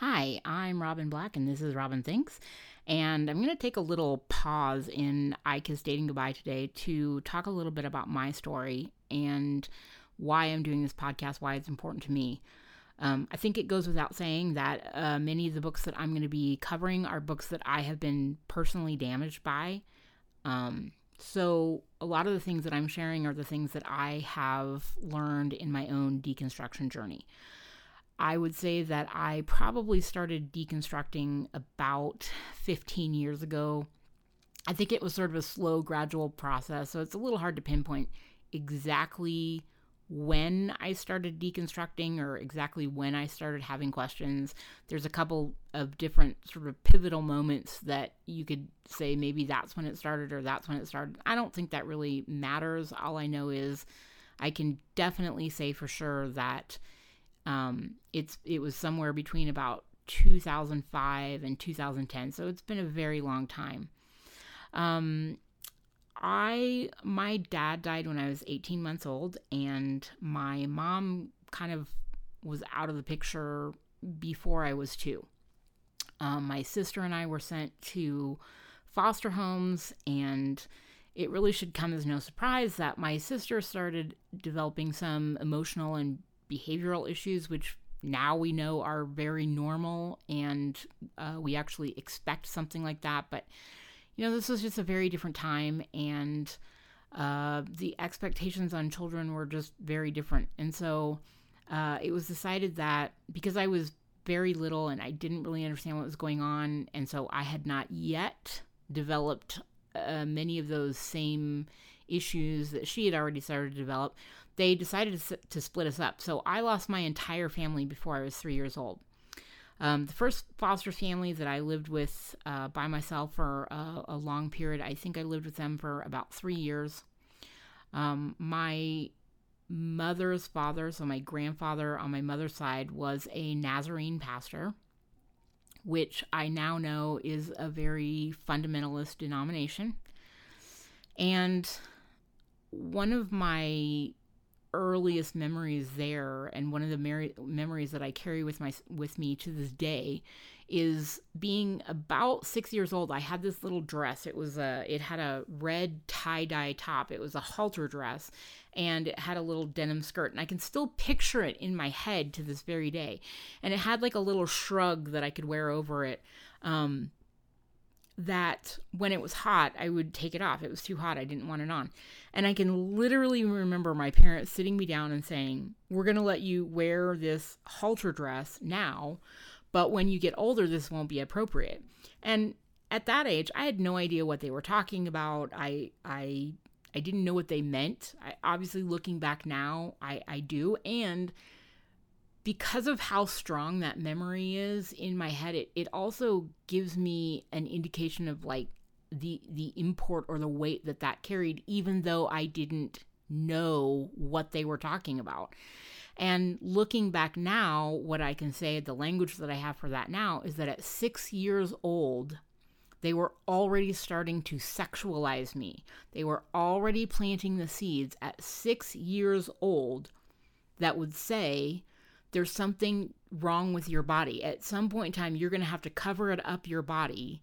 Hi, I'm Robin Black, and this is Robin Thinks. And I'm going to take a little pause in I Kissed Dating Goodbye today to talk a little bit about my story and why I'm doing this podcast, why it's important to me. Um, I think it goes without saying that uh, many of the books that I'm going to be covering are books that I have been personally damaged by. Um, so, a lot of the things that I'm sharing are the things that I have learned in my own deconstruction journey. I would say that I probably started deconstructing about 15 years ago. I think it was sort of a slow, gradual process, so it's a little hard to pinpoint exactly when I started deconstructing or exactly when I started having questions. There's a couple of different sort of pivotal moments that you could say maybe that's when it started or that's when it started. I don't think that really matters. All I know is I can definitely say for sure that um, it's it was somewhere between about 2005 and 2010, so it's been a very long time. Um, I my dad died when I was 18 months old, and my mom kind of was out of the picture before I was two. Um, my sister and I were sent to foster homes, and it really should come as no surprise that my sister started developing some emotional and behavioral issues, which now we know are very normal and uh, we actually expect something like that. But, you know, this was just a very different time and uh, the expectations on children were just very different. And so uh, it was decided that because I was very little and I didn't really understand what was going on, and so I had not yet developed uh, many of those same issues that she had already started to develop, they decided to, to split us up. So I lost my entire family before I was three years old. Um, the first foster family that I lived with uh, by myself for a, a, long period, I think I lived with them for about three years. Um, my mother's father, so my grandfather on my mother's side, was a Nazarene pastor, which I now know is a very fundamentalist denomination. And one of my earliest memories there and one of the mer- memories that I carry with my with me to this day is being about 6 years old I had this little dress. It was a it had a red tie-dye top. It was a halter dress and it had a little denim skirt and I can still picture it in my head to this very day. And it had like a little shrug that I could wear over it um that when it was hot, I would take it off. It was too hot. I didn't want it on. And I can literally remember my parents sitting me down and saying, We're going to let you wear this halter dress now, but when you get older, this won't be appropriate. And at that age, I had no idea what they were talking about. I, I, I didn't know what they meant. I, obviously, looking back now, I, I do. And because of how strong that memory is in my head, it, it also gives me an indication of like the the import or the weight that that carried, even though I didn't know what they were talking about. And looking back now, what I can say, the language that I have for that now is that at six years old, they were already starting to sexualize me. They were already planting the seeds at six years old that would say, there's something wrong with your body. At some point in time, you're going to have to cover it up your body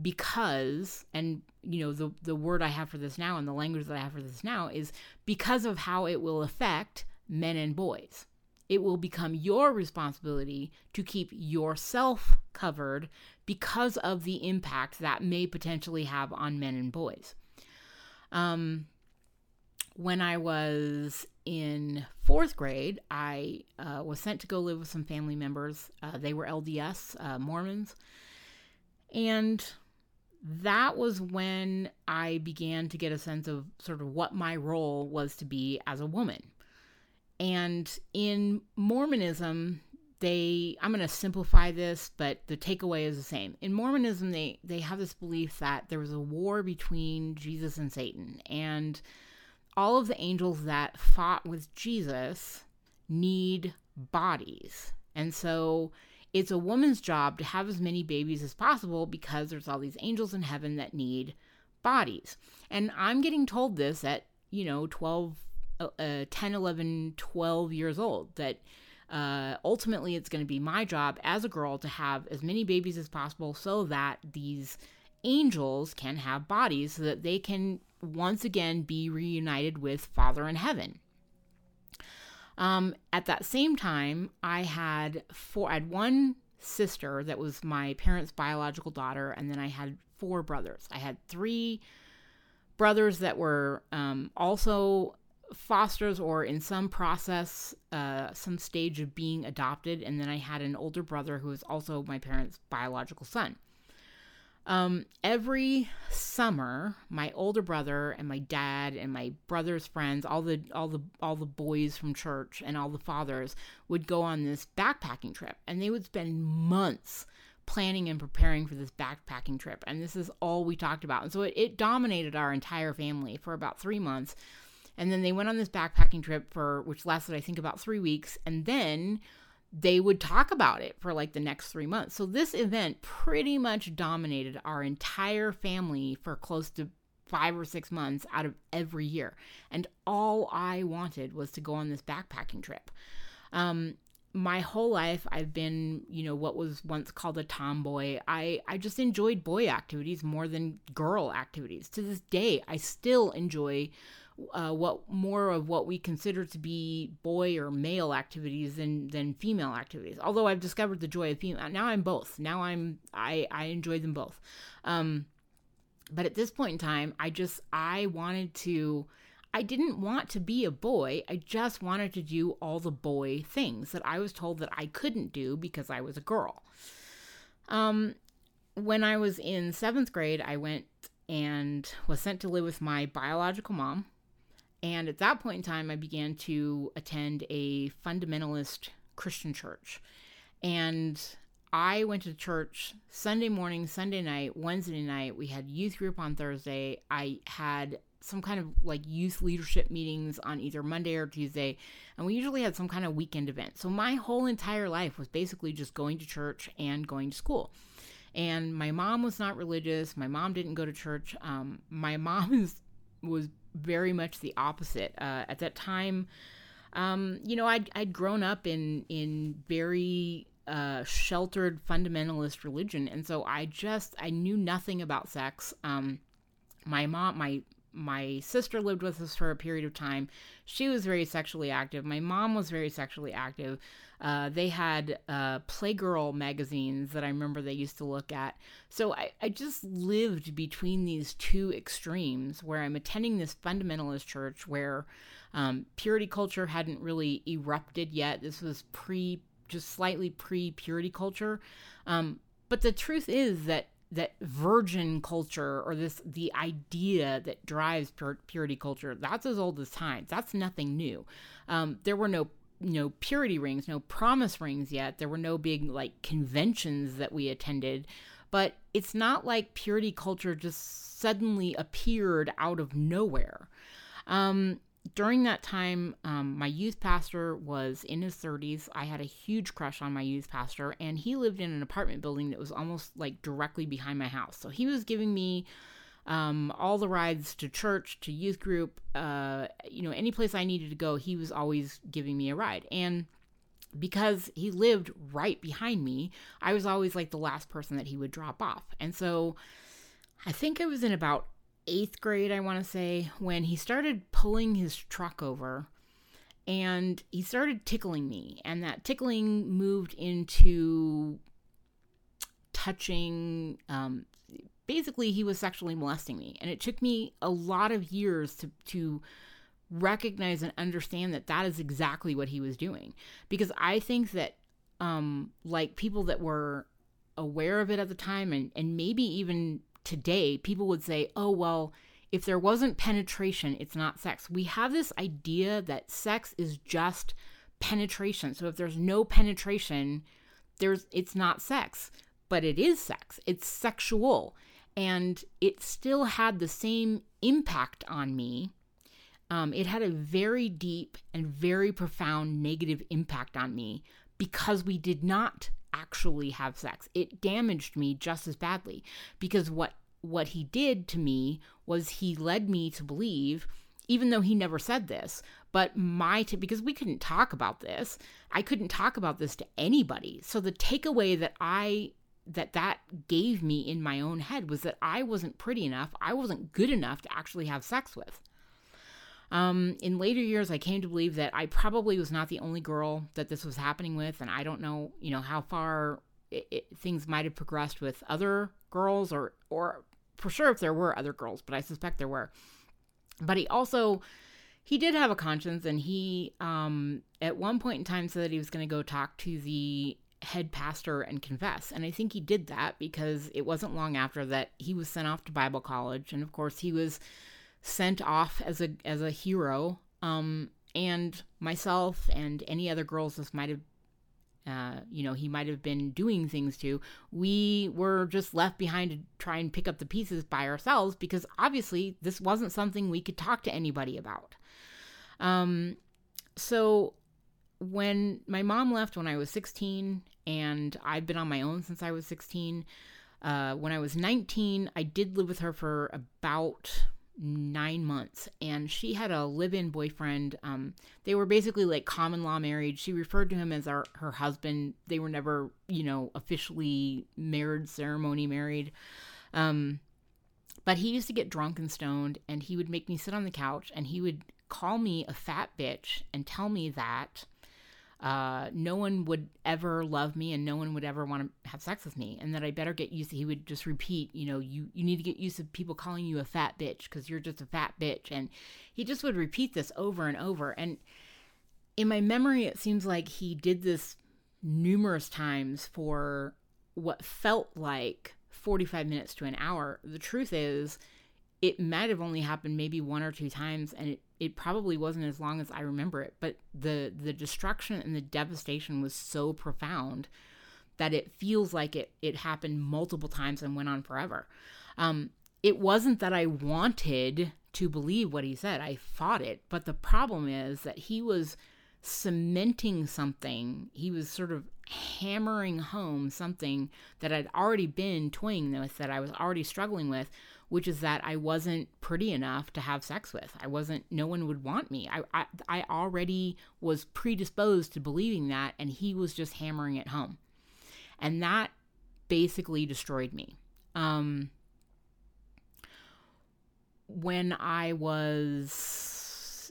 because and you know the the word I have for this now and the language that I have for this now is because of how it will affect men and boys. It will become your responsibility to keep yourself covered because of the impact that may potentially have on men and boys. Um, when I was in fourth grade, I uh, was sent to go live with some family members. Uh, they were LDS uh, Mormons. And that was when I began to get a sense of sort of what my role was to be as a woman. And in Mormonism, they I'm going to simplify this, but the takeaway is the same. In Mormonism, they they have this belief that there was a war between Jesus and Satan, and all of the angels that fought with Jesus need bodies. And so it's a woman's job to have as many babies as possible because there's all these angels in heaven that need bodies. And I'm getting told this at, you know, 12, uh, uh 10, 11, 12 years old that uh, ultimately, it's going to be my job as a girl to have as many babies as possible so that these angels can have bodies so that they can once again be reunited with Father in heaven. Um, at that same time, I had four. I had one sister that was my parents' biological daughter, and then I had four brothers. I had three brothers that were um, also fosters or in some process, uh, some stage of being adopted, and then I had an older brother who was also my parents' biological son. Um, every summer, my older brother and my dad and my brother's friends, all the all the all the boys from church and all the fathers would go on this backpacking trip, and they would spend months planning and preparing for this backpacking trip. And this is all we talked about. And so it, it dominated our entire family for about three months. And then they went on this backpacking trip for which lasted, I think, about three weeks. And then they would talk about it for like the next three months. So this event pretty much dominated our entire family for close to five or six months out of every year. And all I wanted was to go on this backpacking trip. Um, my whole life I've been, you know, what was once called a tomboy. I I just enjoyed boy activities more than girl activities. To this day, I still enjoy uh, what more of what we consider to be boy or male activities than than female activities. Although I've discovered the joy of female. Now I'm both. Now I'm I I enjoy them both. Um, but at this point in time, I just I wanted to. I didn't want to be a boy. I just wanted to do all the boy things that I was told that I couldn't do because I was a girl. Um, when I was in seventh grade, I went and was sent to live with my biological mom and at that point in time, I began to attend a fundamentalist Christian church. And I went to church Sunday morning, Sunday night, Wednesday night. We had youth group on Thursday. I had some kind of like youth leadership meetings on either Monday or Tuesday. And we usually had some kind of weekend event. So my whole entire life was basically just going to church and going to school. And my mom was not religious. My mom didn't go to church. Um, my mom is, was very much the opposite. Uh, at that time, um, you know, I'd, I'd grown up in in very uh, sheltered fundamentalist religion, and so I just I knew nothing about sex. Um, my mom, my my sister lived with us for a period of time. She was very sexually active. My mom was very sexually active. Uh, they had uh, Playgirl magazines that I remember they used to look at. So I, I just lived between these two extremes where I'm attending this fundamentalist church where um, purity culture hadn't really erupted yet. This was pre, just slightly pre purity culture. Um, but the truth is that that virgin culture or this the idea that drives pur- purity culture that's as old as time that's nothing new um, there were no no purity rings no promise rings yet there were no big like conventions that we attended but it's not like purity culture just suddenly appeared out of nowhere um, during that time, um, my youth pastor was in his 30s. I had a huge crush on my youth pastor, and he lived in an apartment building that was almost like directly behind my house. So he was giving me um, all the rides to church, to youth group, uh, you know, any place I needed to go, he was always giving me a ride. And because he lived right behind me, I was always like the last person that he would drop off. And so I think I was in about eighth grade, I want to say, when he started pulling his truck over and he started tickling me. And that tickling moved into touching. Um, basically, he was sexually molesting me. And it took me a lot of years to, to recognize and understand that that is exactly what he was doing. Because I think that, um, like people that were aware of it at the time and, and maybe even today, people would say, oh, well, if there wasn't penetration, it's not sex. We have this idea that sex is just penetration. So if there's no penetration, there's it's not sex, but it is sex. It's sexual. And it still had the same impact on me. Um, it had a very deep and very profound negative impact on me because we did not actually have sex. It damaged me just as badly because what what he did to me was he led me to believe even though he never said this, but my t- because we couldn't talk about this, I couldn't talk about this to anybody. So the takeaway that I that that gave me in my own head was that I wasn't pretty enough, I wasn't good enough to actually have sex with. Um, in later years, I came to believe that I probably was not the only girl that this was happening with, and I don't know, you know, how far it, it, things might have progressed with other girls, or or for sure if there were other girls, but I suspect there were. But he also he did have a conscience, and he um, at one point in time said that he was going to go talk to the head pastor and confess. And I think he did that because it wasn't long after that he was sent off to Bible college, and of course he was sent off as a as a hero. Um, and myself and any other girls this might have uh, you know, he might have been doing things to. We were just left behind to try and pick up the pieces by ourselves because obviously this wasn't something we could talk to anybody about. Um, so when my mom left when I was 16, and I've been on my own since I was 16. Uh, when I was 19, I did live with her for about nine months and she had a live-in boyfriend. Um, they were basically like common law married she referred to him as our, her husband. They were never you know officially marriage ceremony married. Um, but he used to get drunk and stoned and he would make me sit on the couch and he would call me a fat bitch and tell me that uh, no one would ever love me and no one would ever want to have sex with me. And that I better get used to he would just repeat you know you you need to get used to people calling you a fat bitch because you're just a fat bitch. And he just would repeat this over and over. And in my memory it seems like he did this numerous times for what felt like 45 minutes to an hour. The truth is it might have only happened maybe one or two times and it, it probably wasn't as long as I remember it, but the the destruction and the devastation was so profound that it feels like it it happened multiple times and went on forever. Um, it wasn't that I wanted to believe what he said. I fought it, but the problem is that he was cementing something. He was sort of hammering home something that I'd already been toying with, that I was already struggling with, which is that I wasn't pretty enough to have sex with. I wasn't, no one would want me. I, I, I already was predisposed to believing that, and he was just hammering it home. And that basically destroyed me. Um, when I was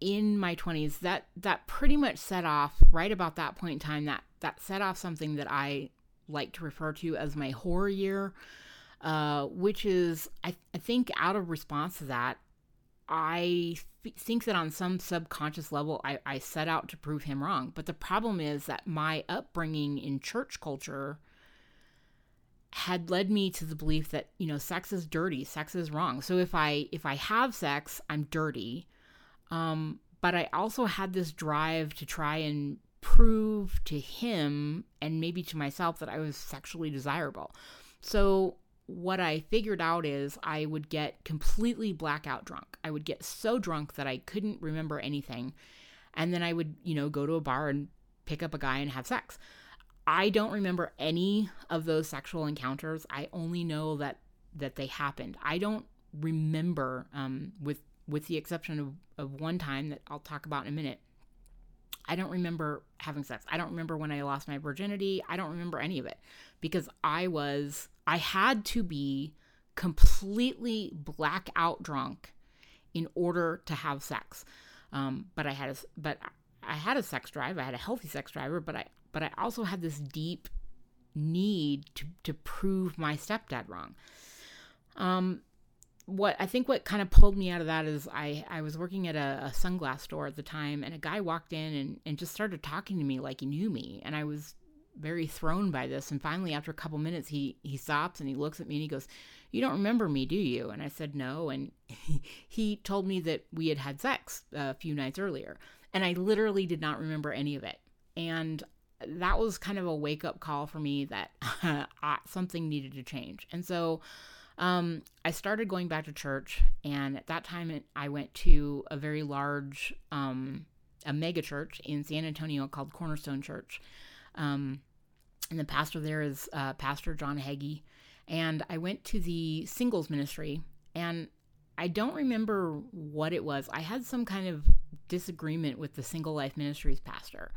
in my 20s that that pretty much set off right about that point in time that that set off something that I like to refer to as my horror year uh, which is, I, I think, out of response to that, I think that on some subconscious level, I, I set out to prove him wrong. But the problem is that my upbringing in church culture had led me to the belief that you know sex is dirty sex is wrong. So if i if i have sex i'm dirty. Um but i also had this drive to try and prove to him and maybe to myself that i was sexually desirable. So what I figured out is I would get completely blackout drunk. I would get so drunk that I couldn't remember anything. And then I would, you know, go to a bar and pick up a guy and have sex. I don't remember any of those sexual encounters. I only know that that they happened. I don't remember um, with with the exception of, of one time that I'll talk about in a minute. I don't remember having sex. I don't remember when I lost my virginity. I don't remember any of it because I was I had to be completely blackout drunk in order to have sex. Um, but I had a, but I had a sex drive. I had a healthy sex driver, but I but I also had this deep need to to prove my stepdad wrong. Um, what I think what kind of pulled me out of that is I I was working at a, a sunglass store at the time, and a guy walked in and and just started talking to me like he knew me, and I was very thrown by this. And finally, after a couple minutes, he he stops and he looks at me and he goes, "You don't remember me, do you?" And I said, "No." And he, he told me that we had had sex a few nights earlier, and I literally did not remember any of it. And that was kind of a wake up call for me that something needed to change. And so um, I started going back to church, and at that time, it, I went to a very large, um, a mega church in San Antonio called Cornerstone Church. Um, and the pastor there is uh, Pastor John Hagee. And I went to the singles ministry, and I don't remember what it was. I had some kind of disagreement with the Single Life Ministries pastor.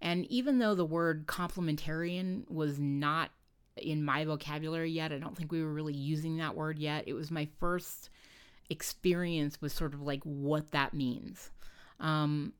And even though the word complementarian was not in my vocabulary yet, I don't think we were really using that word yet. It was my first experience with sort of like what that means. Um,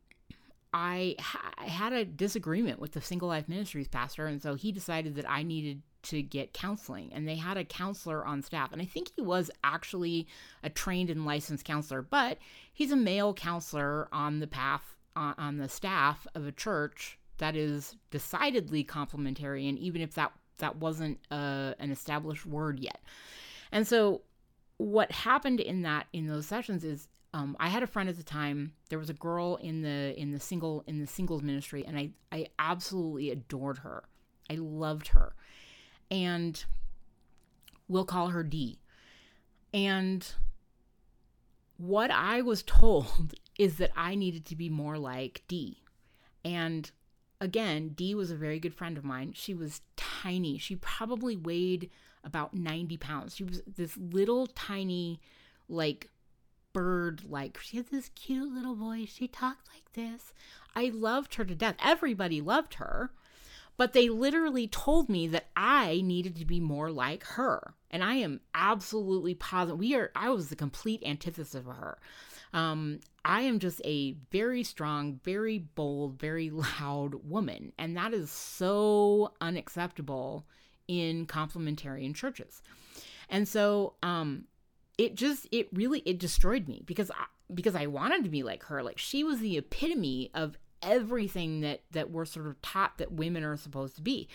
I, ha- I had a disagreement with the Single Life Ministries pastor, and so he decided that I needed to get counseling and they had a counselor on staff and i think he was actually a trained and licensed counselor but he's a male counselor on the path on, on the staff of a church that is decidedly complementarian even if that that wasn't uh, an established word yet and so what happened in that in those sessions is um, I had a friend at the time. There was a girl in the in the single in the singles ministry, and I I absolutely adored her. I loved her, and we'll call her D. And what I was told is that I needed to be more like D. And again, Dee was a very good friend of mine. She was tiny. She probably weighed about 90 pounds. She was this little tiny, like, bird like. She had this cute little voice. She talked like this. I loved her to death. Everybody loved her. But they literally told me that I needed to be more like her. And I am absolutely positive. We are, I was the complete antithesis of her. Um, I am just a very strong, very bold, very loud woman. And that is so unacceptable in complementarian churches. And so, um, it just it really it destroyed me because I, because I wanted to be like her like she was the epitome of everything that that we're sort of taught that women are supposed to be.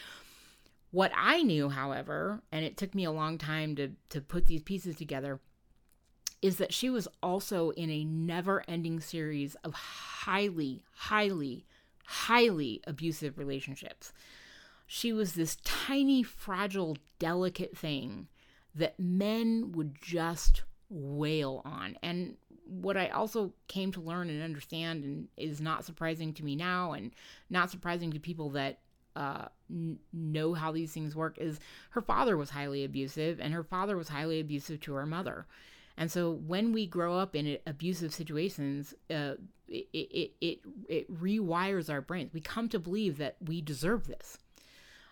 What I knew, however, and it took me a long time to to put these pieces together, is that she was also in a never-ending series of highly, highly, highly abusive relationships. She was this tiny, fragile, delicate thing that men would just wail on. And what I also came to learn and understand, and is not surprising to me now, and not surprising to people that uh, n- know how these things work, is her father was highly abusive, and her father was highly abusive to her mother. And so when we grow up in abusive situations, uh, it, it, it, it rewires our brains. We come to believe that we deserve this.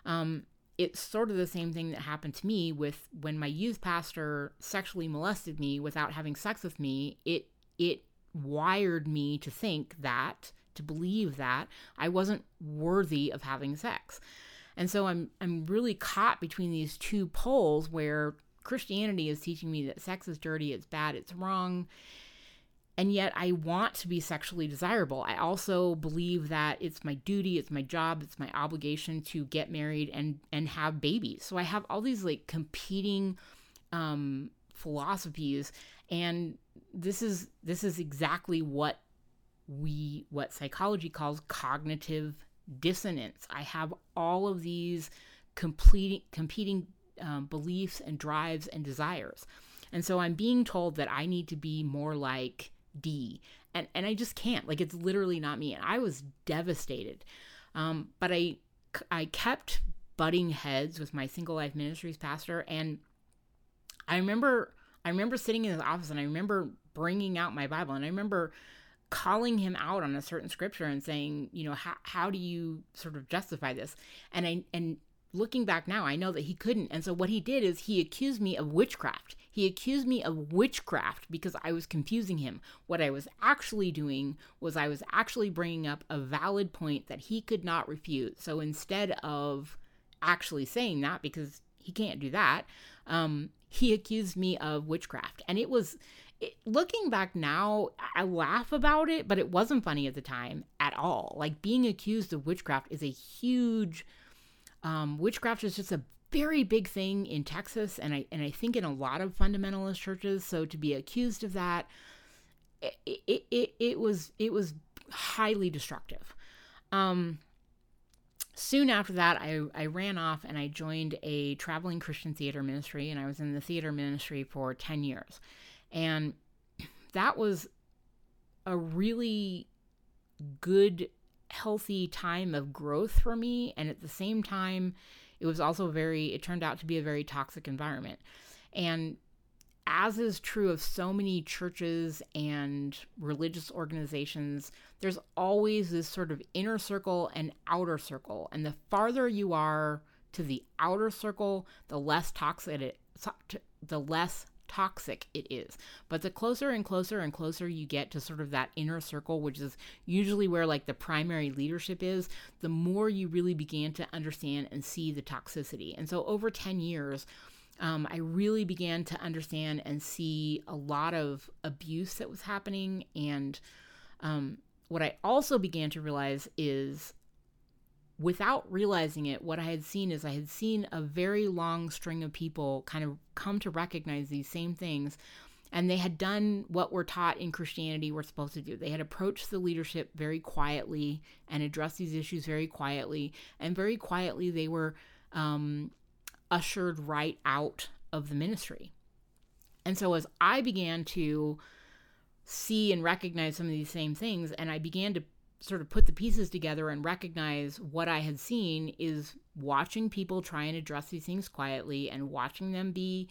Um, it's sort of the same thing that happened to me with when my youth pastor sexually molested me without having sex with me it it wired me to think that to believe that I wasn't worthy of having sex. And so I'm I'm really caught between these two poles where Christianity is teaching me that sex is dirty, it's bad, it's wrong, and yet I want to be sexually desirable. I also believe that it's my duty, it's my job, it's my obligation to get married and and have babies. So I have all these like competing um, philosophies, and this is this is exactly what we what psychology calls cognitive dissonance. I have all of these competing competing um, beliefs and drives and desires. And so I'm being told that I need to be more like D. And, and I just can't. Like, it's literally not me. And I was devastated. Um, but I, I kept butting heads with my single life ministries pastor. And I remember, I remember sitting in his office and I remember bringing out my Bible. And I remember calling him out on a certain scripture and saying, you know, how, how do you sort of justify this? And I, and looking back now, I know that he couldn't. And so what he did is he accused me of witchcraft. He accused me of witchcraft because I was confusing him. What I was actually doing was I was actually bringing up a valid point that he could not refute. So instead of actually saying that, because he can't do that, um, he accused me of witchcraft. And it was. It, looking back now, I laugh about it, but it wasn't funny at the time at all. Like being accused of witchcraft is a huge um, witchcraft is just a very big thing in Texas, and I and I think in a lot of fundamentalist churches. So to be accused of that, it it, it, it was it was highly destructive. Um, soon after that, I, I ran off and I joined a traveling Christian theater ministry, and I was in the theater ministry for 10 years. And that was a really good healthy time of growth for me. And at the same time, it was also very, it turned out to be a very toxic environment. And as is true of so many churches and religious organizations, there's always this sort of inner circle and outer circle. And the farther you are to the outer circle, the less toxic it the less toxic it is. But the closer and closer and closer you get to sort of that inner circle, which is usually where like the primary leadership is, the more you really began to understand and see the toxicity. And so over 10 years, um, I really began to understand and see a lot of abuse that was happening. And um, what I also began to realize is without realizing it, what I had seen is I had seen a very long string of people kind of come to recognize these same things. And they had done what we're taught in Christianity we're supposed to do. They had approached the leadership very quietly and addressed these issues very quietly. And very quietly, they were um, ushered right out of the ministry. And so, as I began to see and recognize some of these same things, and I began to sort of put the pieces together and recognize what I had seen is watching people try and address these things quietly and watching them be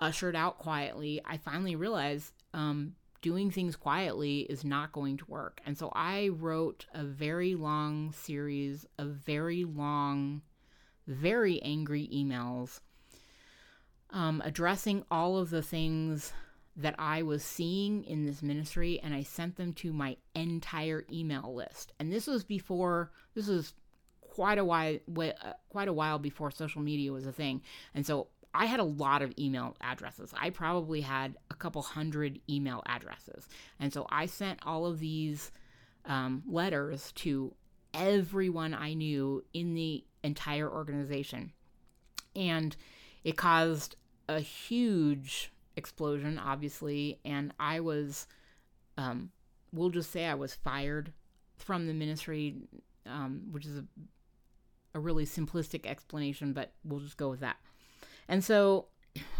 ushered out quietly. I finally realized um, doing things quietly is not going to work. And so I wrote a very long series of very long, very angry emails um, addressing all of the things that I was seeing in this ministry and I sent them to my entire email list. And this was before this was quite a while uh, quite a while before social media was a thing. And so I had a lot of email addresses. I probably had a couple hundred email addresses. And so I sent all of these um, letters to everyone I knew in the entire organization. And it caused a huge explosion, obviously, and I was, um, we'll just say I was fired from the ministry, um, which is a, a really simplistic explanation, but we'll just go with that. And so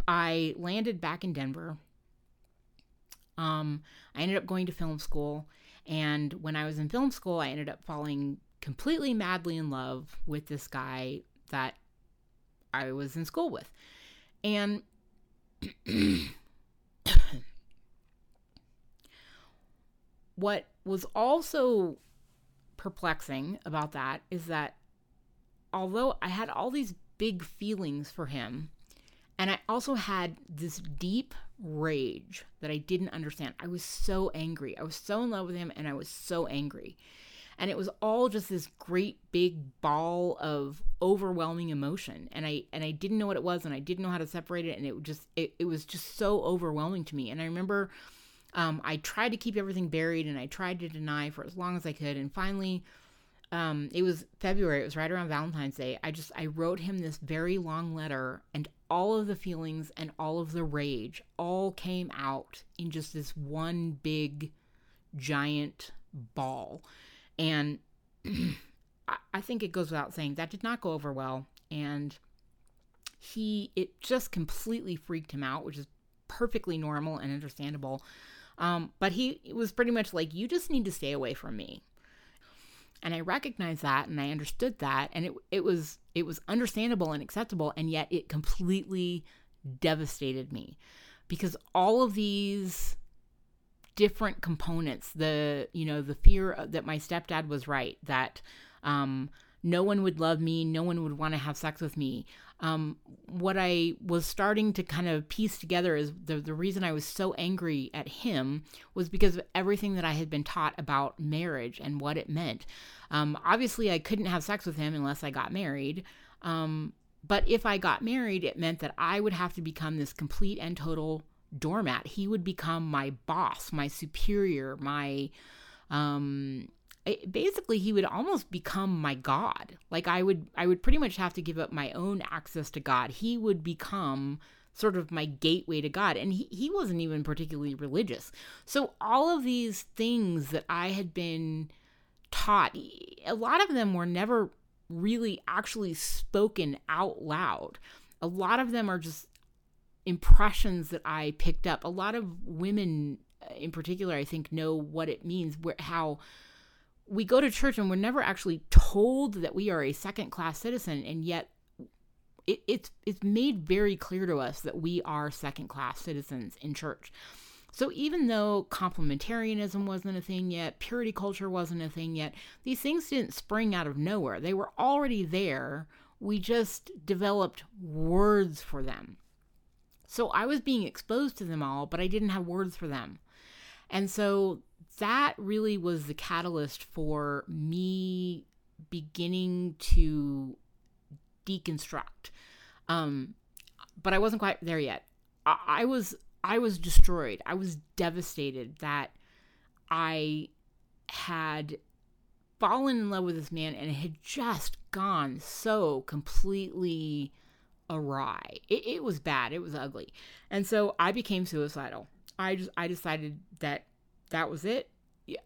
I landed back in Denver. Um, I ended up going to film school, and when I was in film school, I ended up falling completely madly in love with this guy that I was in school with. And what was also perplexing about that is that although I had all these big feelings for him, and I also had this deep rage that I didn't understand. I was so angry. I was so in love with him, and I was so angry and it was all just this great big ball of overwhelming emotion. And i and i didn't know what it was and i didn't know how to separate it and it just it, it was just so overwhelming to me. And i remember um, i tried to keep everything buried and i tried to deny for as long as i could. And finally um, it was february it was right around valentine's day. I just i wrote him this very long letter and all of the feelings and all of the rage all came out in just this one big giant ball and I think it goes without saying that did not go over well. And he, it just completely freaked him out, which is perfectly normal and understandable. Um, but he was pretty much like, you just need to stay away from me. And I recognized that and I understood that. And it, it was, it was understandable and acceptable. And yet it completely devastated me because all of these different components. The you know the fear that my stepdad was right that um, no one would love me no one would want to have sex with me. Um, what i was starting to kind of piece together is the, the reason i was so angry at him was because of everything that i had been taught about marriage and what it meant. Um, obviously i couldn't have sex with him unless i got married. Um, but if i got married it meant that i would have to become this complete and total doormat. He would become my boss, my superior, my um it, basically he would almost become my god. Like I would I would pretty much have to give up my own access to God. He would become sort of my gateway to God. And he, he wasn't even particularly religious. So all of these things that I had been taught, a lot of them were never really actually spoken out loud. A lot of them are just impressions that I picked up. A lot of women, uh, in particular, I think, know what it means, where, how we go to church and we're never actually told that we are a second class citizen, and yet it, it's it's made very clear to us that we are second class citizens in church. So even though complementarianism wasn't a thing yet, purity culture wasn't a thing yet, these things didn't spring out of nowhere. They were already there. We just developed words for them. So I was being exposed to them all, but I didn't have words for them. And so that really was the catalyst for me beginning to deconstruct. Um, but I wasn't quite there yet. I, I was I was destroyed. I was devastated that I had fallen in love with this man and it had just gone so completely awry. It, it was bad. It was ugly. And so I became suicidal. I just I decided that that was it.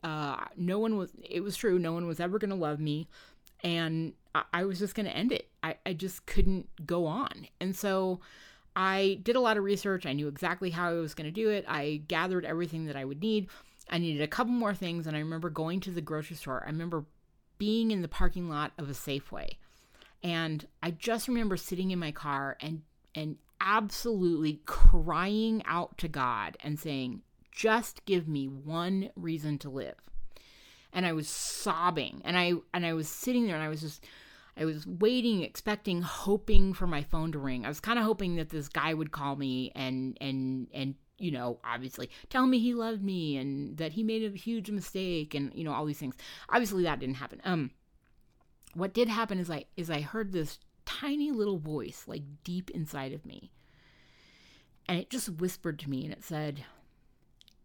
Uh, no one was. It was true. No one was ever going to love me, and I, I was just going to end it. I I just couldn't go on. And so I did a lot of research. I knew exactly how I was going to do it. I gathered everything that I would need. I needed a couple more things, and I remember going to the grocery store. I remember being in the parking lot of a Safeway, and I just remember sitting in my car and and absolutely crying out to God and saying, "Just give me one reason to live." And I was sobbing, and I and I was sitting there, and I was just I was waiting, expecting, hoping for my phone to ring. I was kind of hoping that this guy would call me and and and you know, obviously tell me he loved me and that he made a huge mistake and you know all these things. Obviously that didn't happen. Um what did happen is I is I heard this tiny little voice like deep inside of me. And it just whispered to me and it said,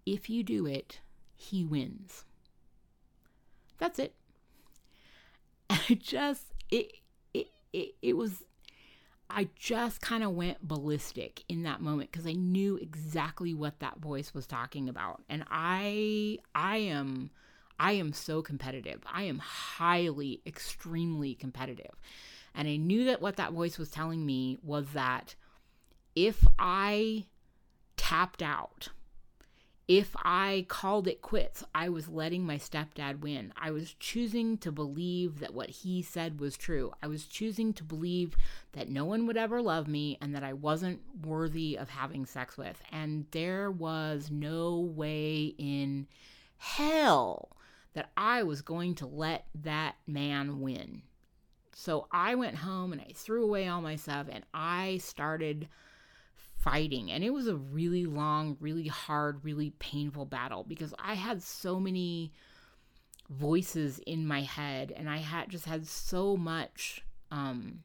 "If you do it, he wins." That's it. I just it it it, it was I just kind of went ballistic in that moment because I knew exactly what that voice was talking about. And I I am I am so competitive. I am highly extremely competitive. And I knew that what that voice was telling me was that if I tapped out if I called it quits, I was letting my stepdad win. I was choosing to believe that what he said was true. I was choosing to believe that no one would ever love me and that I wasn't worthy of having sex with. And there was no way in hell that I was going to let that man win. So I went home and I threw away all my stuff and I started fighting. And it was a really long, really hard, really painful battle because I had so many voices in my head and I had just had so much um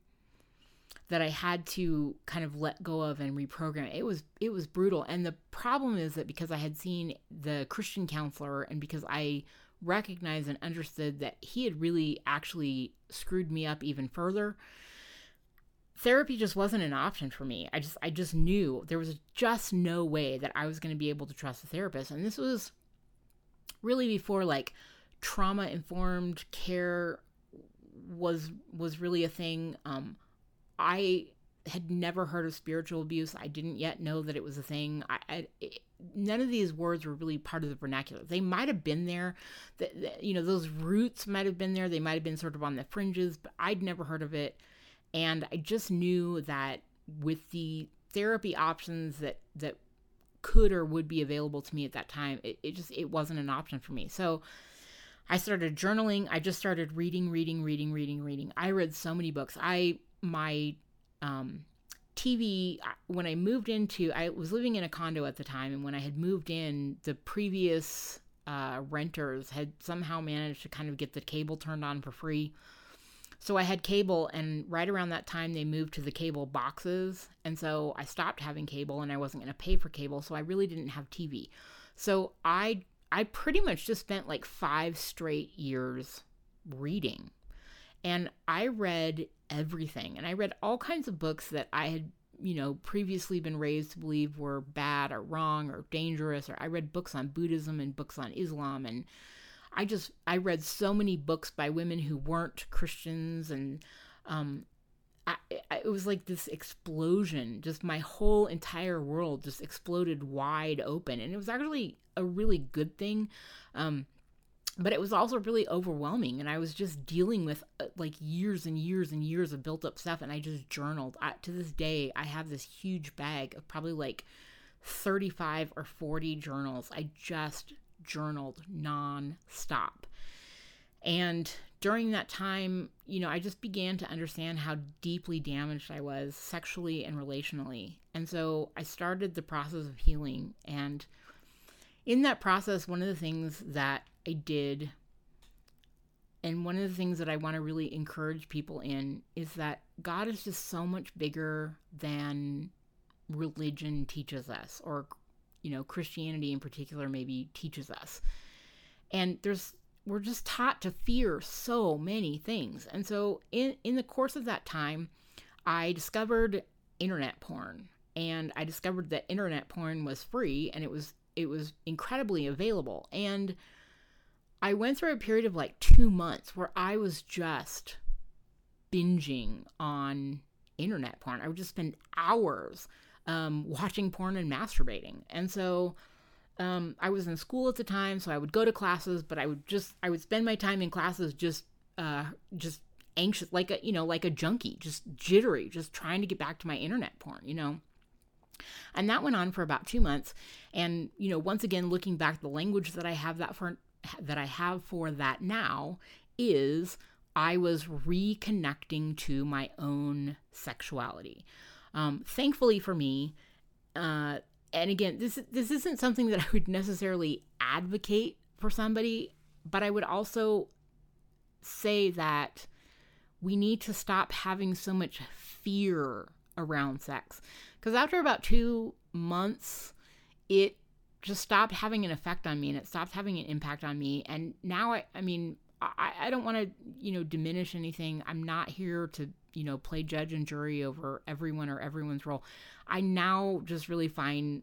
that I had to kind of let go of and reprogram. It was it was brutal. And the problem is that because I had seen the Christian counselor and because I recognized and understood that he had really actually screwed me up even further, therapy just wasn't an option for me. I just I just knew there was just no way that I was going to be able to trust a therapist. And this was really before like trauma informed care was was really a thing. Um I had never heard of spiritual abuse. I didn't yet know that it was a thing. I, I it, none of these words were really part of the vernacular. They might have been there, that you know, those roots might have been there. They might have been sort of on the fringes, but I'd never heard of it. And I just knew that with the therapy options that that could or would be available to me at that time, it, it just it wasn't an option for me. So I started journaling. I just started reading, reading, reading, reading, reading. I read so many books. I my um, TV when I moved into I was living in a condo at the time, and when I had moved in, the previous uh, renters had somehow managed to kind of get the cable turned on for free. So I had cable, and right around that time, they moved to the cable boxes. And so I stopped having cable, and I wasn't going to pay for cable. So I really didn't have TV. So I I pretty much just spent like five straight years reading. And I read everything. And I read all kinds of books that I had, you know, previously been raised to believe were bad or wrong or dangerous. Or I read books on Buddhism and books on Islam and I just I read so many books by women who weren't Christians, and um, I, I, it was like this explosion. Just my whole entire world just exploded wide open, and it was actually a really good thing. Um, but it was also really overwhelming and i was just dealing with uh, like years and years and years of built up stuff and i just journaled. I, to this day i have this huge bag of probably like 35 or 40 journals. I just journaled non-stop. And during that time you know i just began to understand how deeply damaged i was sexually and relationally. And so i started the process of healing and in that process one of the things that I did. And one of the things that I want to really encourage people in is that God is just so much bigger than religion teaches us, or, you know, Christianity in particular maybe teaches us. And there's, we're just taught to fear so many things. And so in, in the course of that time, I discovered internet porn and I discovered that internet porn was free and it was it was incredibly available and I went through a period of like two months where I was just binging on internet porn. I would just spend hours um, watching porn and masturbating. And so um, I was in school at the time, so I would go to classes, but I would just I would spend my time in classes just uh, just anxious, like a you know like a junkie, just jittery, just trying to get back to my internet porn, you know. And that went on for about two months. And you know, once again, looking back, the language that I have that for that I have for that now is I was reconnecting to my own sexuality. Um, thankfully for me, uh, and again, this this isn't something that I would necessarily advocate for somebody, but I would also say that we need to stop having so much fear around sex. Because after about two months, it just stopped having an effect on me and it stopped having an impact on me. And now I, I mean, I, I don't want to, you know, diminish anything. I'm not here to, you know, play judge and jury over everyone or everyone's role. I now just really find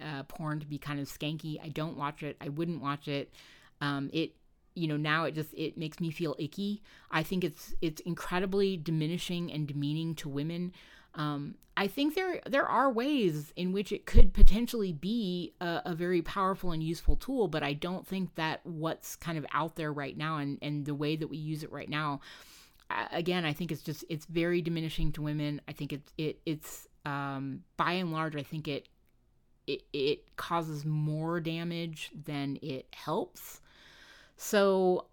uh, porn to be kind of skanky. I don't watch it. I wouldn't watch it. Um, it, you know, now it just it makes me feel icky. I think it's it's incredibly diminishing and demeaning to women. Um, I think there there are ways in which it could potentially be a, a, very powerful and useful tool, but I don't think that what's kind of out there right now and, and the way that we use it right now, again, I think it's just it's very diminishing to women. I think it's it it's um, by and large, I think it it it causes more damage than it helps. So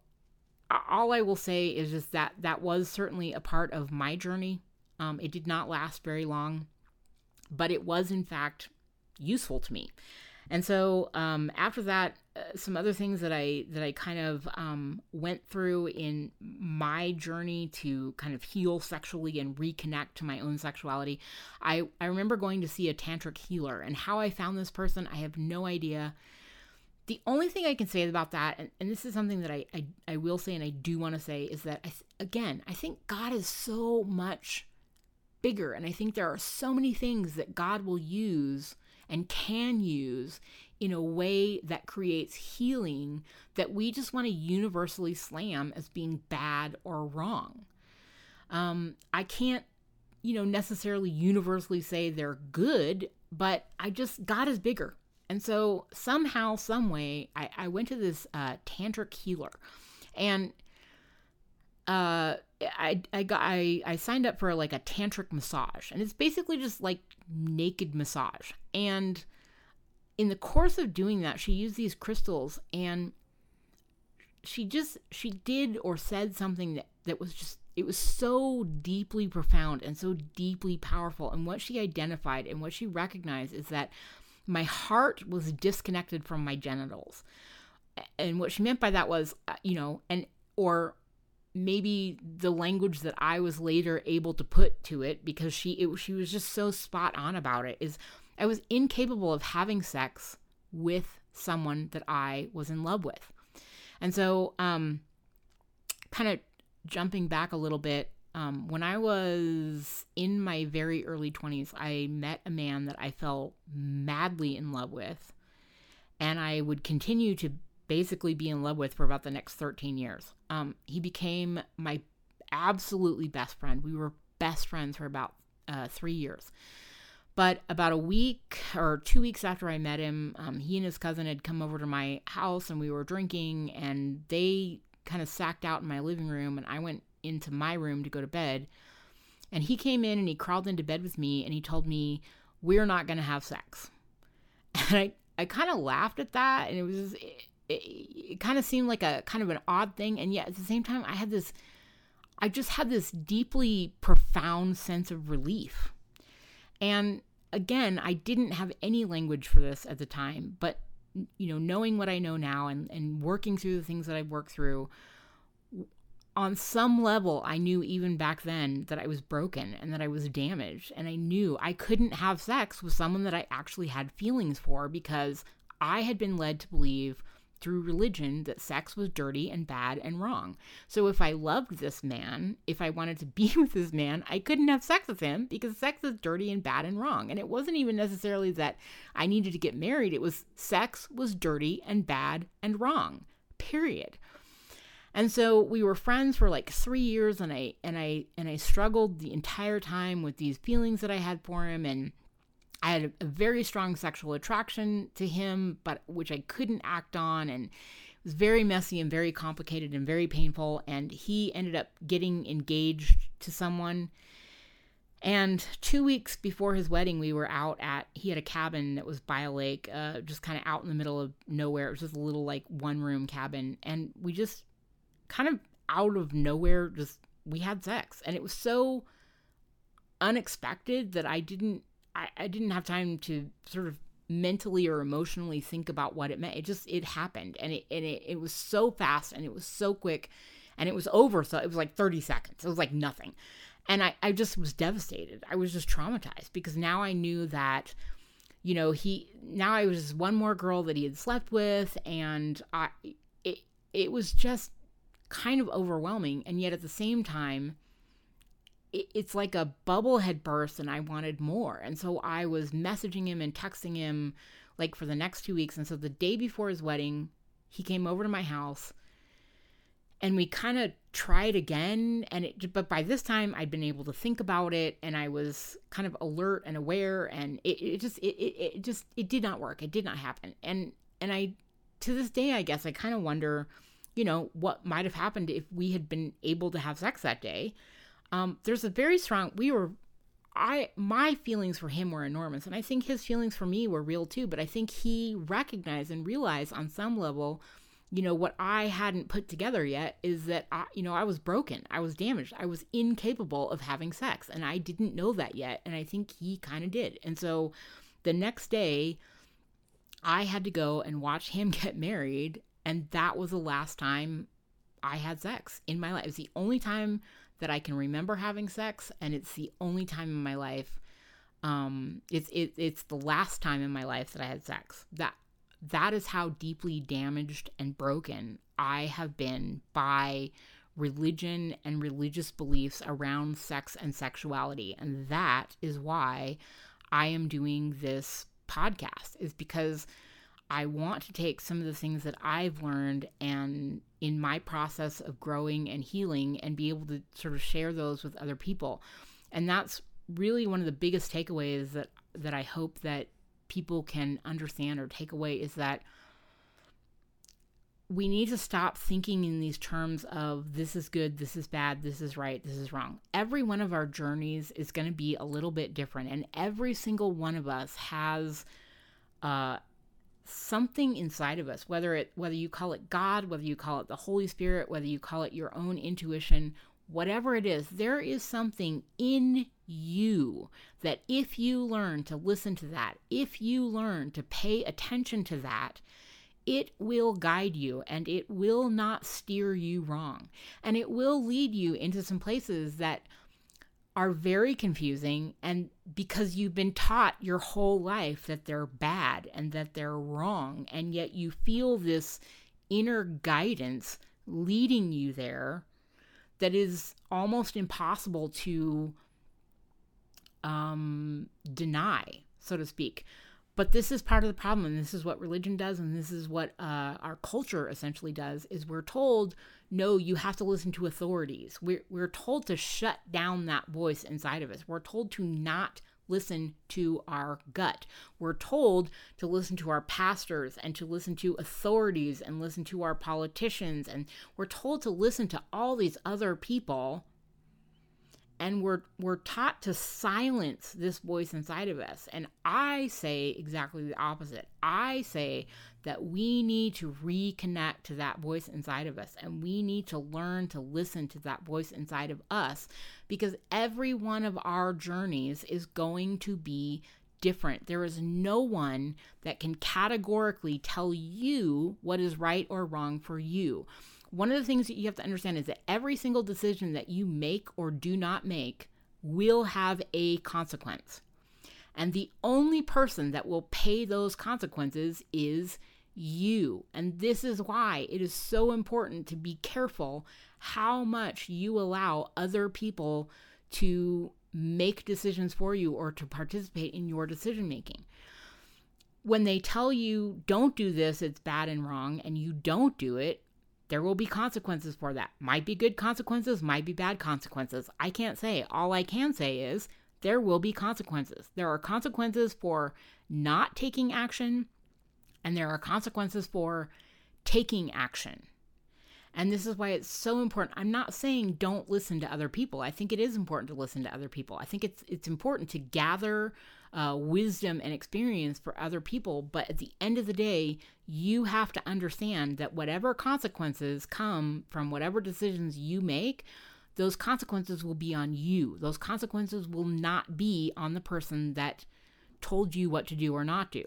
all I will say is just that that was certainly a part of my journey um, it did not last very long, but it was, in fact, useful to me. And so um, after that, uh, some other things that I that I kind of um, went through in my journey to kind of heal sexually and reconnect to my own sexuality. I I remember going to see a tantric healer, and how I found this person, I have no idea. The only thing I can say about that, and, and this is something that I, I, I will say and I do want to say, is that I again, I think God is so much bigger. And I think there are so many things that God will use and can use in a way that creates healing that we just want to universally slam as being bad or wrong. Um, I can't, you know, necessarily universally say they're good, but I just, God is bigger. And so somehow, some way, I, I went to this uh, tantric healer, and uh, I I got I I signed up for like a tantric massage, and it's basically just like naked massage. And in the course of doing that, she used these crystals, and she just she did or said something that that was just it was so deeply profound and so deeply powerful. And what she identified and what she recognized is that my heart was disconnected from my genitals. And what she meant by that was, uh, you know, and or maybe the language that I was later able to put to it because she it, she was just so spot on about it is I was incapable of having sex with someone that I was in love with. And so um kind of jumping back a little bit um, when I was in my very early 20s, I met a man that I fell madly in love with. And I would continue to basically be in love with for about the next 13 years. Um, he became my absolutely best friend. We were best friends for about uh, three years. But about a week or two weeks after I met him, um, he and his cousin had come over to my house and we were drinking, and they kind of sacked out in my living room, and I went into my room to go to bed. And he came in and he crawled into bed with me and he told me, We're not going to have sex. And I, I kind of laughed at that, and it was, it, it, it kind of seemed like a kind of an odd thing. And yet at the same time, I had this, I just had this deeply profound sense of relief. And again, I didn't have any language for this at the time, but you know, knowing what I know now and, and working through the things that I've worked through, on some level, I knew even back then that I was broken and that I was damaged. And I knew I couldn't have sex with someone that I actually had feelings for because I had been led to believe through religion that sex was dirty and bad and wrong. So if I loved this man, if I wanted to be with this man, I couldn't have sex with him because sex is dirty and bad and wrong. And it wasn't even necessarily that I needed to get married, it was sex was dirty and bad and wrong. Period. And so we were friends for like 3 years and I and I and I struggled the entire time with these feelings that I had for him and I had a, very strong sexual attraction to him, but which I couldn't act on, and it was very messy and very complicated and very painful. And he ended up getting engaged to someone. And two weeks before his wedding, we were out at, he had a cabin that was by a lake, uh, just kind of out in the middle of nowhere. It was just a little like one room cabin. And we just kind of out of nowhere, just, we had sex. And it was so unexpected that I didn't I, I didn't have time to sort of mentally or emotionally think about what it meant. It just it happened and it and it, it was so fast and it was so quick and it was over. So it was like 30 seconds. It was like nothing. And I, I just was devastated. I was just traumatized because now I knew that, you know, he now I was one more girl that he had slept with and I it it was just kind of overwhelming. And yet at the same time, it's like a bubble had burst and I wanted more. And so I was messaging him and texting him like for the next two weeks. And so the day before his wedding, he came over to my house and we kind of tried again. And it, but by this time I'd been able to think about it and I was kind of alert and aware and it, it just, it, it, it just, it did not work. It did not happen. And, and I, to this day, I guess I kind of wonder, you know, what might have happened if we had been able to have sex that day um, there's a very strong we were I my feelings for him were enormous and I think his feelings for me were real too but I think he recognized and realized on some level you know what I hadn't put together yet is that I you know I was broken I was damaged I was incapable of having sex and I didn't know that yet and I think he kind of did. And so the next day I had to go and watch him get married and that was the last time I had sex in my life. It was the only time that I can remember having sex, and it's the only time in my life. Um, it's it, it's the last time in my life that I had sex. That that is how deeply damaged and broken I have been by religion and religious beliefs around sex and sexuality, and that is why I am doing this podcast. Is because I want to take some of the things that I've learned and in my process of growing and healing and be able to sort of share those with other people. And that's really one of the biggest takeaways that that I hope that people can understand or take away is that we need to stop thinking in these terms of this is good, this is bad, this is right, this is wrong. Every one of our journeys is going to be a little bit different, and every single one of us has uh, something inside of us whether it whether you call it god whether you call it the holy spirit whether you call it your own intuition whatever it is there is something in you that if you learn to listen to that if you learn to pay attention to that it will guide you and it will not steer you wrong. And it will lead you into some places that are very confusing and because you've been taught your whole life that they're bad and that they're wrong and yet you feel this inner guidance leading you there that is almost impossible to um, deny so to speak but this is part of the problem and this is what religion does and this is what uh, our culture essentially does is we're told no you have to listen to authorities we're, we're told to shut down that voice inside of us we're told to not listen to our gut. We're told to listen to our pastors and to listen to authorities and listen to our politicians. And we're told to listen to all these other people and we're we're taught to silence this voice inside of us. And i say exactly the opposite. I say that we need to reconnect to that voice inside of us and we need to learn to listen to that voice inside of us because every one of our journeys is going to be different. There is no one that can categorically tell you what is right or wrong for you one of the things that you have to understand is that every single decision that you make or do not make will have a consequence. And the only person that will pay those consequences is you. And this is why it is so important to be careful how much you allow other people to make decisions for you or to participate in your decision making. When they tell you, don't do this, it's bad and wrong, and you don't do it, there will be consequences for that. Might be good consequences, might be bad consequences. I can't say. All I can say is there will be consequences. There are consequences for not taking action, and there are consequences for taking action. And this is why it's so important. I'm not saying don't listen to other people. I think it is important to listen to other people. I think it's it's important to gather uh, wisdom and experience for other people. But at the end of the day, you have to understand that whatever consequences come from whatever decisions you make, those consequences will be on you. Those consequences will not be on the person that told you what to do or not do.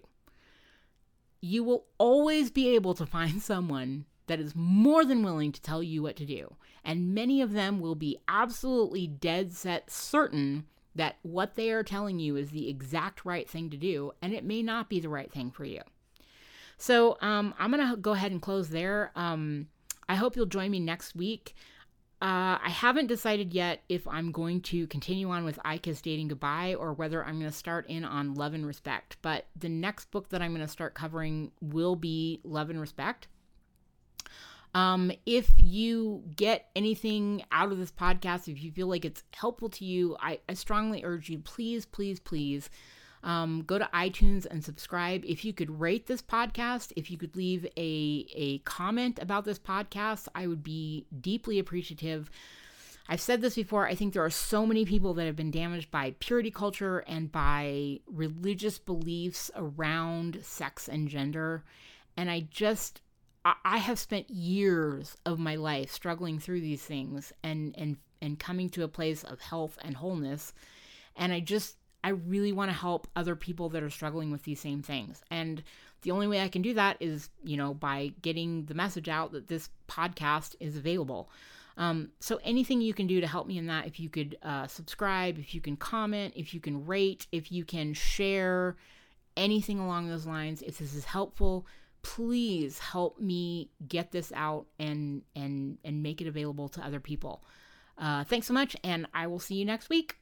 You will always be able to find someone that is more than willing to tell you what to do. And many of them will be absolutely dead set certain that what they are telling you is the exact right thing to do, and it may not be the right thing for you. So um, I'm going to go ahead and close there. Um, I hope you'll join me next week. Uh, I haven't decided yet if I'm going to continue on with I Kissed Dating Goodbye or whether I'm going to start in on Love and Respect. But the next book that I'm going to start covering will be Love and Respect. Um, if you get anything out of this podcast, if you feel like it's helpful to you, I, I strongly urge you, please, please, please um, go to iTunes and subscribe. If you could rate this podcast, if you could leave a, a comment about this podcast, I would be deeply appreciative. I've said this before. I think there are so many people that have been damaged by purity culture and by religious beliefs around sex and gender. And I just I have spent years of my life struggling through these things and and and coming to a place of health and wholeness and I just I really want to help other people that are struggling with these same things. And the only way I can do that is, you know, by getting the message out that this podcast is available. Um, so anything you can do to help me in that, if you could uh, subscribe, if you can comment, if you can rate, if you can share anything along those lines, if this is helpful, please help me get this out and and and make it available to other people. Uh, thanks so much, and I will see you next week.